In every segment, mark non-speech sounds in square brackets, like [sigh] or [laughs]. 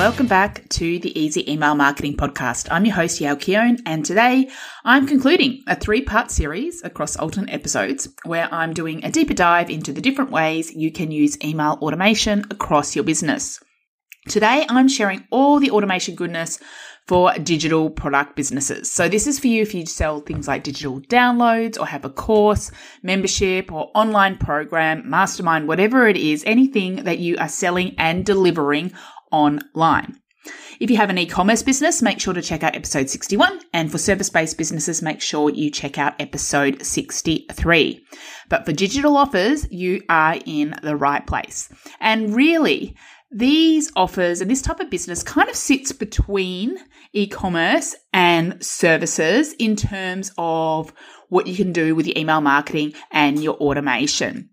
Welcome back to the Easy Email Marketing Podcast. I'm your host, Yael Keown, and today I'm concluding a three part series across alternate episodes where I'm doing a deeper dive into the different ways you can use email automation across your business. Today I'm sharing all the automation goodness for digital product businesses. So this is for you if you sell things like digital downloads or have a course, membership or online program, mastermind, whatever it is, anything that you are selling and delivering online. If you have an e-commerce business, make sure to check out episode 61. And for service-based businesses, make sure you check out episode 63. But for digital offers, you are in the right place. And really, these offers and this type of business kind of sits between e-commerce and services in terms of what you can do with your email marketing and your automation.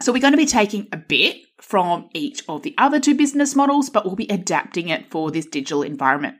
So we're going to be taking a bit from each of the other two business models, but we'll be adapting it for this digital environment.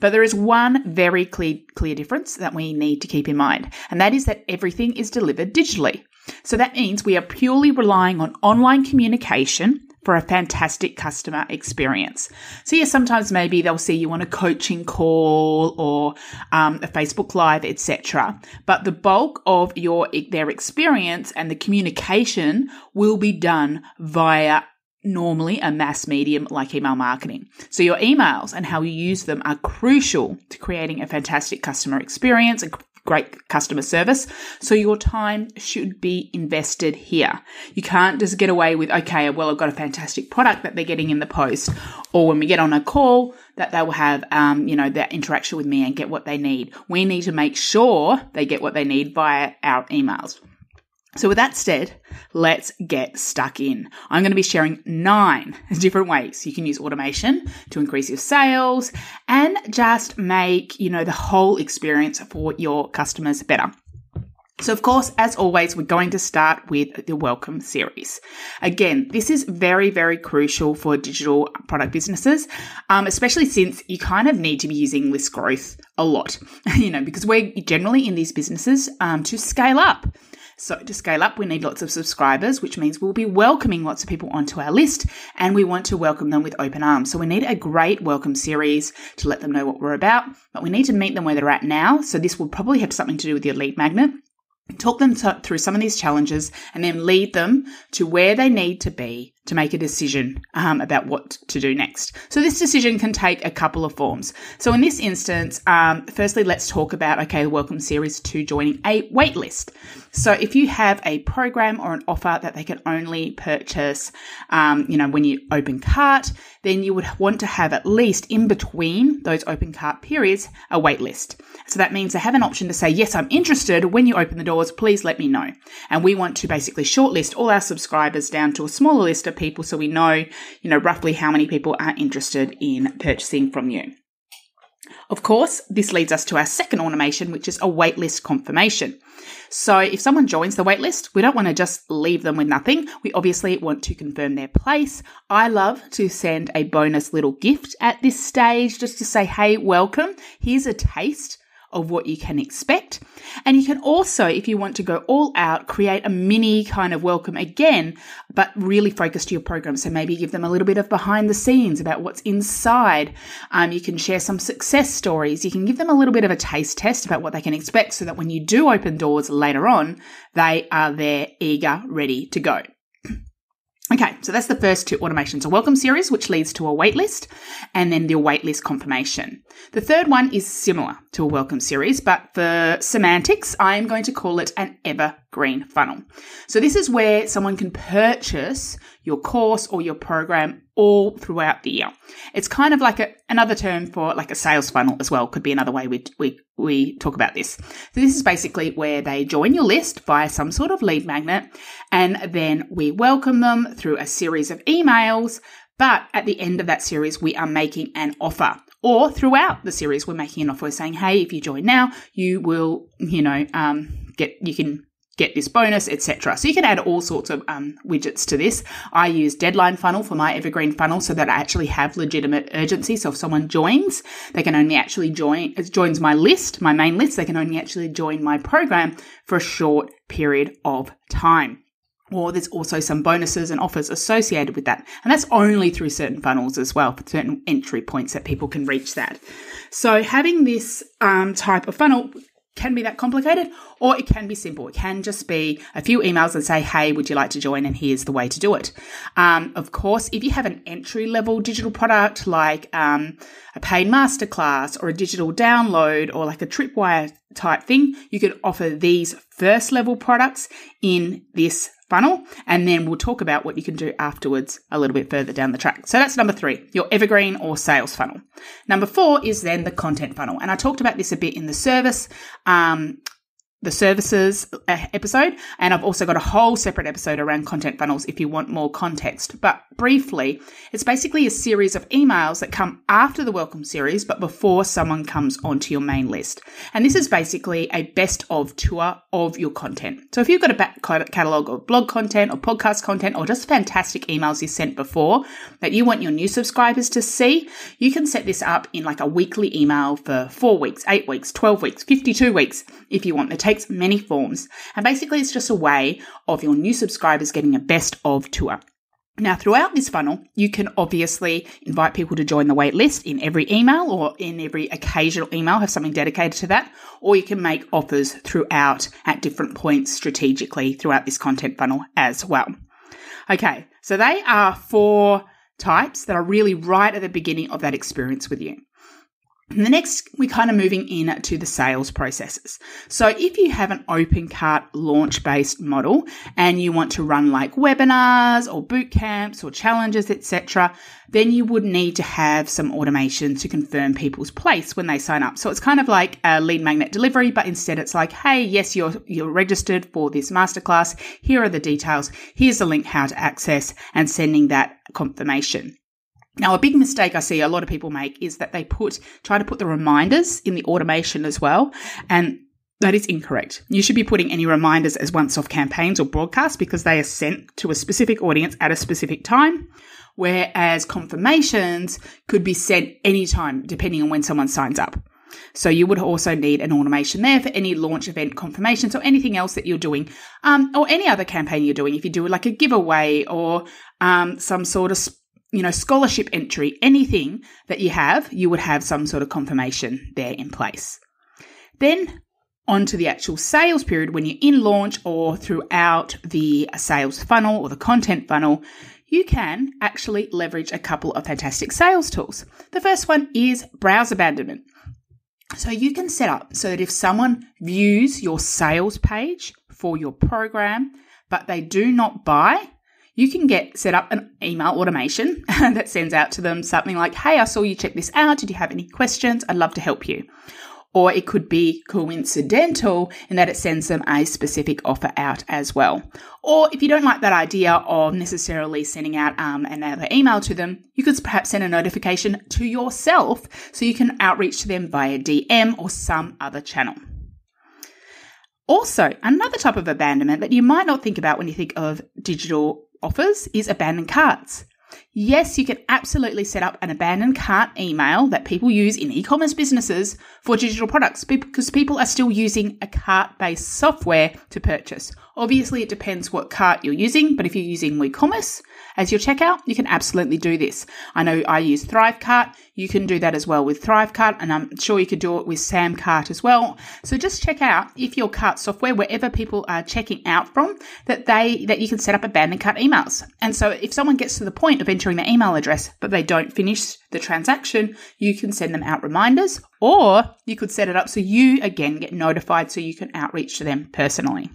But there is one very clear, clear difference that we need to keep in mind, and that is that everything is delivered digitally. So that means we are purely relying on online communication for a fantastic customer experience. So yeah, sometimes maybe they'll see you on a coaching call or um, a Facebook Live, etc. But the bulk of your their experience and the communication will be done via normally a mass medium like email marketing. So your emails and how you use them are crucial to creating a fantastic customer experience and great customer service. So your time should be invested here. You can't just get away with, okay, well, I've got a fantastic product that they're getting in the post, or when we get on a call, that they will have, um, you know, that interaction with me and get what they need. We need to make sure they get what they need via our emails. So, with that said, let's get stuck in. I'm going to be sharing nine different ways you can use automation to increase your sales and just make, you know, the whole experience for your customers better. So, of course, as always, we're going to start with the welcome series. Again, this is very, very crucial for digital product businesses, um, especially since you kind of need to be using list growth a lot, [laughs] you know, because we're generally in these businesses um, to scale up. So to scale up, we need lots of subscribers, which means we'll be welcoming lots of people onto our list and we want to welcome them with open arms. So we need a great welcome series to let them know what we're about, but we need to meet them where they're at now. So this will probably have something to do with your lead magnet talk them through some of these challenges and then lead them to where they need to be to make a decision um, about what to do next. So this decision can take a couple of forms. So in this instance, um, firstly, let's talk about okay, the welcome series to joining a waitlist. So if you have a program or an offer that they can only purchase, um, you know, when you open cart, then you would want to have at least in between those open cart periods a waitlist. So that means they have an option to say, yes, I'm interested. When you open the doors, please let me know. And we want to basically shortlist all our subscribers down to a smaller list of people so we know, you know, roughly how many people are interested in purchasing from you. Of course, this leads us to our second automation, which is a waitlist confirmation. So if someone joins the waitlist, we don't want to just leave them with nothing. We obviously want to confirm their place. I love to send a bonus little gift at this stage just to say, hey, welcome. Here's a taste of what you can expect. And you can also, if you want to go all out, create a mini kind of welcome again, but really focus to your program. So maybe give them a little bit of behind the scenes about what's inside. Um, you can share some success stories. You can give them a little bit of a taste test about what they can expect so that when you do open doors later on, they are there eager, ready to go. Okay, so that's the first two automations a welcome series, which leads to a waitlist, and then the waitlist confirmation. The third one is similar to a welcome series, but for semantics, I am going to call it an evergreen funnel. So this is where someone can purchase your course or your program all throughout the year. It's kind of like a, another term for like a sales funnel as well. Could be another way we, we, we talk about this. So this is basically where they join your list via some sort of lead magnet and then we welcome them through a series of emails. But at the end of that series, we are making an offer Or throughout the series, we're making an offer saying, hey, if you join now, you will, you know, um, get, you can get this bonus, etc. So you can add all sorts of um, widgets to this. I use Deadline Funnel for my evergreen funnel so that I actually have legitimate urgency. So if someone joins, they can only actually join, it joins my list, my main list, they can only actually join my program for a short period of time. Or there's also some bonuses and offers associated with that. And that's only through certain funnels as well, certain entry points that people can reach that. So having this um, type of funnel can be that complicated or it can be simple. It can just be a few emails and say, Hey, would you like to join? And here's the way to do it. Um, of course, if you have an entry level digital product like um, a paid masterclass or a digital download or like a tripwire type thing, you could offer these first level products in this funnel. And then we'll talk about what you can do afterwards a little bit further down the track. So that's number three, your evergreen or sales funnel. Number four is then the content funnel. And I talked about this a bit in the service. Um, the services uh, episode, and I've also got a whole separate episode around content funnels if you want more context. But briefly, it's basically a series of emails that come after the welcome series, but before someone comes onto your main list. And this is basically a best of tour of your content. So if you've got a back catalog of blog content or podcast content or just fantastic emails you sent before that you want your new subscribers to see, you can set this up in like a weekly email for four weeks, eight weeks, 12 weeks, 52 weeks if you want. It takes many forms. And basically, it's just a way of your new subscribers getting a best of tour. Now, throughout this funnel, you can obviously invite people to join the wait list in every email or in every occasional email, have something dedicated to that, or you can make offers throughout at different points strategically throughout this content funnel as well. Okay, so they are four types that are really right at the beginning of that experience with you. And the next, we're kind of moving in to the sales processes. So if you have an open cart launch based model and you want to run like webinars or boot camps or challenges, etc., then you would need to have some automation to confirm people's place when they sign up. So it's kind of like a lead magnet delivery, but instead it's like, hey, yes, you're you're registered for this masterclass. Here are the details. Here's the link how to access and sending that confirmation. Now, a big mistake I see a lot of people make is that they put, try to put the reminders in the automation as well. And that is incorrect. You should be putting any reminders as once off campaigns or broadcasts because they are sent to a specific audience at a specific time. Whereas confirmations could be sent anytime depending on when someone signs up. So you would also need an automation there for any launch event confirmations or anything else that you're doing, um, or any other campaign you're doing. If you do like a giveaway or um, some sort of you know, scholarship entry, anything that you have, you would have some sort of confirmation there in place. Then on to the actual sales period when you're in launch or throughout the sales funnel or the content funnel, you can actually leverage a couple of fantastic sales tools. The first one is browse abandonment. So you can set up so that if someone views your sales page for your program, but they do not buy, you can get set up an email automation [laughs] that sends out to them something like, Hey, I saw you check this out. Did you have any questions? I'd love to help you. Or it could be coincidental in that it sends them a specific offer out as well. Or if you don't like that idea of necessarily sending out um, another email to them, you could perhaps send a notification to yourself so you can outreach to them via DM or some other channel. Also, another type of abandonment that you might not think about when you think of digital offers is abandoned carts. Yes, you can absolutely set up an abandoned cart email that people use in e commerce businesses for digital products because people are still using a cart based software to purchase. Obviously, it depends what cart you're using, but if you're using WooCommerce as your checkout, you can absolutely do this. I know I use Thrivecart. You can do that as well with Thrivecart, and I'm sure you could do it with Samcart as well. So just check out if your cart software, wherever people are checking out from, that they that you can set up abandoned cart emails. And so if someone gets to the point of entering their email address, but they don't finish the transaction, you can send them out reminders, or you could set it up so you again get notified so you can outreach to them personally.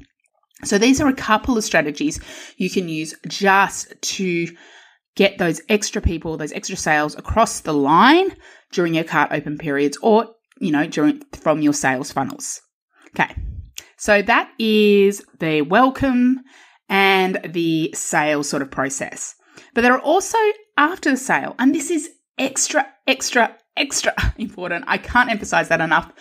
So these are a couple of strategies you can use just to get those extra people, those extra sales across the line during your cart open periods or, you know, during from your sales funnels. Okay. So that is the welcome and the sales sort of process. But there are also after the sale, and this is extra, extra, extra [laughs] important. I can't emphasize that enough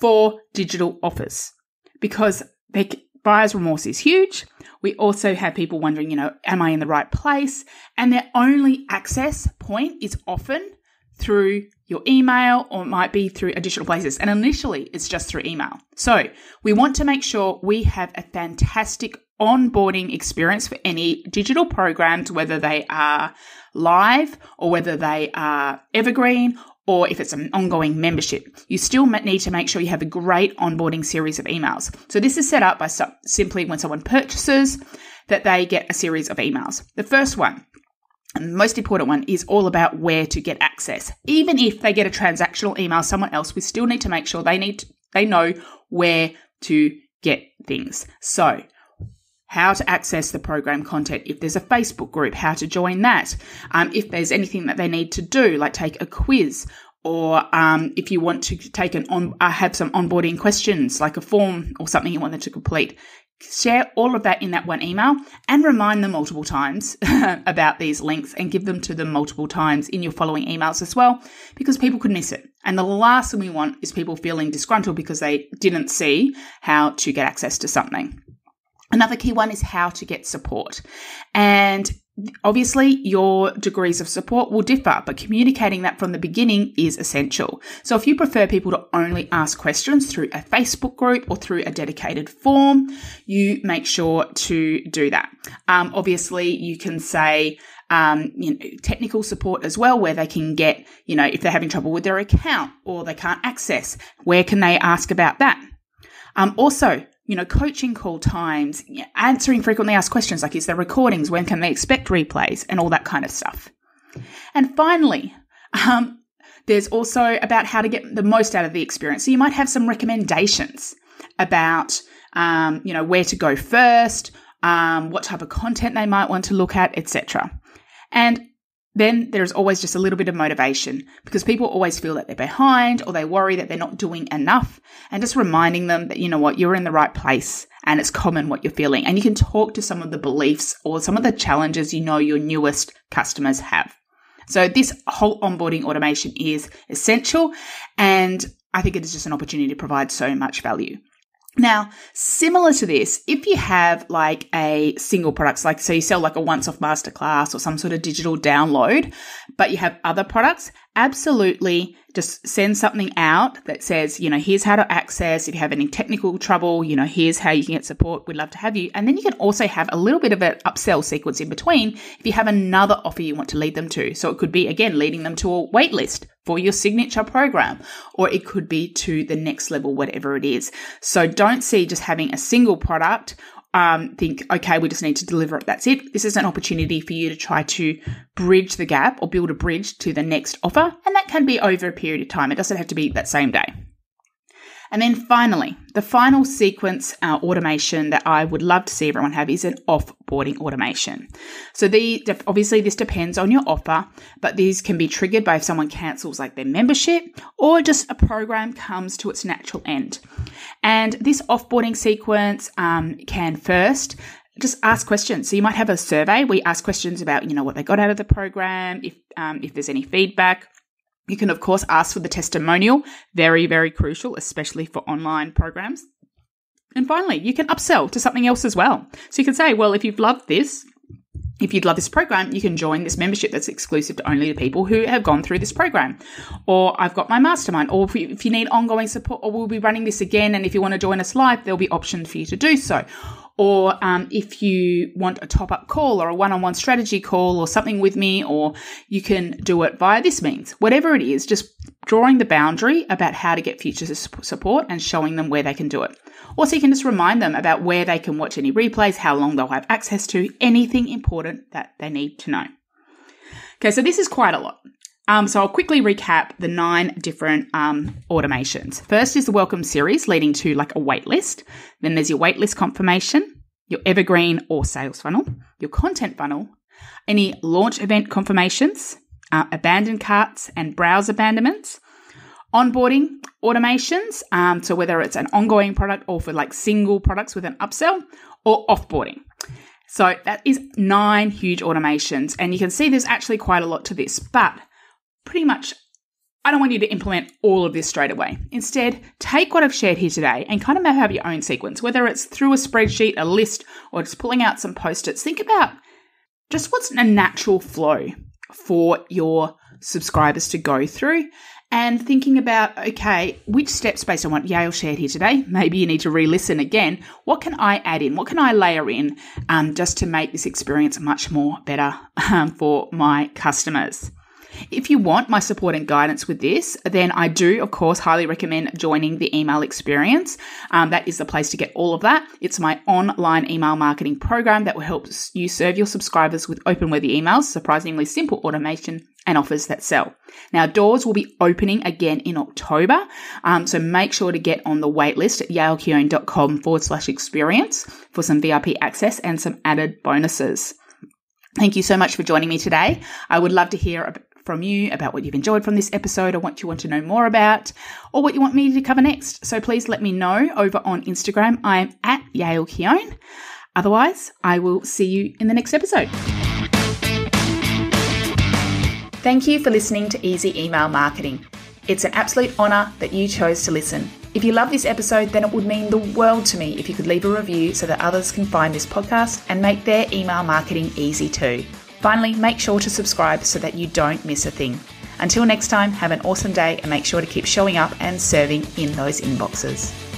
for digital offers because they, buyer's remorse is huge. We also have people wondering, you know, am I in the right place? And their only access point is often through your email or it might be through additional places. And initially, it's just through email. So we want to make sure we have a fantastic onboarding experience for any digital programs, whether they are live or whether they are evergreen or if it's an ongoing membership. You still need to make sure you have a great onboarding series of emails. So this is set up by simply when someone purchases that they get a series of emails. The first one and the most important one is all about where to get access. Even if they get a transactional email someone else, we still need to make sure they need to, they know where to get things. So, how to access the program content, if there's a Facebook group, how to join that, um, if there's anything that they need to do, like take a quiz, or um, if you want to take an on, uh, have some onboarding questions, like a form or something you want them to complete, share all of that in that one email and remind them multiple times [laughs] about these links and give them to them multiple times in your following emails as well because people could miss it. And the last thing we want is people feeling disgruntled because they didn't see how to get access to something. Another key one is how to get support. And Obviously, your degrees of support will differ, but communicating that from the beginning is essential. So, if you prefer people to only ask questions through a Facebook group or through a dedicated form, you make sure to do that. Um, obviously, you can say, um, you know, technical support as well, where they can get, you know, if they're having trouble with their account or they can't access, where can they ask about that? Um, also, you know, coaching call times, answering frequently asked questions like, is there recordings? When can they expect replays? And all that kind of stuff. And finally, um, there's also about how to get the most out of the experience. So you might have some recommendations about, um, you know, where to go first, um, what type of content they might want to look at, etc. And then there's always just a little bit of motivation because people always feel that they're behind or they worry that they're not doing enough. And just reminding them that, you know what, you're in the right place and it's common what you're feeling. And you can talk to some of the beliefs or some of the challenges you know your newest customers have. So this whole onboarding automation is essential. And I think it is just an opportunity to provide so much value. Now, similar to this, if you have like a single product, like so you sell like a once off masterclass or some sort of digital download, but you have other products, absolutely just send something out that says, you know, here's how to access. If you have any technical trouble, you know, here's how you can get support. We'd love to have you. And then you can also have a little bit of an upsell sequence in between if you have another offer you want to lead them to. So it could be, again, leading them to a wait list for your signature program, or it could be to the next level, whatever it is. So don't see just having a single product um, think, okay, we just need to deliver it. That's it. This is an opportunity for you to try to bridge the gap or build a bridge to the next offer. And that can be over a period of time. It doesn't have to be that same day. And then finally, the final sequence uh, automation that I would love to see everyone have is an offboarding automation. So the obviously this depends on your offer, but these can be triggered by if someone cancels like their membership or just a program comes to its natural end. And this offboarding sequence um, can first just ask questions. So you might have a survey. We ask questions about you know what they got out of the program, if um, if there's any feedback you can, of course, ask for the testimonial. Very, very crucial, especially for online programs. And finally, you can upsell to something else as well. So you can say, well, if you've loved this, if you'd love this program, you can join this membership that's exclusive to only the people who have gone through this program. Or I've got my mastermind. Or if you need ongoing support, or we'll be running this again. And if you want to join us live, there'll be options for you to do so. Or um, if you want a top up call or a one on one strategy call or something with me, or you can do it via this means. Whatever it is, just drawing the boundary about how to get future support and showing them where they can do it. Also, you can just remind them about where they can watch any replays, how long they'll have access to, anything important that they need to know. Okay, so this is quite a lot. Um, so I'll quickly recap the nine different um, automations. First is the welcome series leading to like a waitlist. Then there's your waitlist confirmation, your evergreen or sales funnel, your content funnel, any launch event confirmations, uh, abandoned carts and browse abandonments, onboarding automations. Um, so whether it's an ongoing product or for like single products with an upsell or offboarding. So that is nine huge automations. And you can see there's actually quite a lot to this, but pretty much I don't want you to implement all of this straight away. Instead, take what I've shared here today and kind of map out your own sequence, whether it's through a spreadsheet, a list, or just pulling out some post its. Think about just what's a natural flow for your subscribers to go through and thinking about, okay, which steps based on what Yael shared here today, maybe you need to re listen again. What can I add in? What can I layer in um, just to make this experience much more better [laughs] um, for my customers? If you want my support and guidance with this, then I do, of course, highly recommend joining the email experience. Um, that is the place to get all of that. It's my online email marketing program that will help you serve your subscribers with open worthy emails, surprisingly simple automation and offers that sell. Now, doors will be opening again in October, um, so make sure to get on the waitlist at yaelkeown.com forward slash experience for some VIP access and some added bonuses. Thank you so much for joining me today. I would love to hear from you about what you've enjoyed from this episode or what you want to know more about or what you want me to cover next. So please let me know over on Instagram. I am at Yael Keown. Otherwise, I will see you in the next episode. Thank you for listening to Easy Email Marketing. It's an absolute honour that you chose to listen. If you love this episode, then it would mean the world to me if you could leave a review so that others can find this podcast and make their email marketing easy too. Finally, make sure to subscribe so that you don't miss a thing. Until next time, have an awesome day and make sure to keep showing up and serving in those inboxes.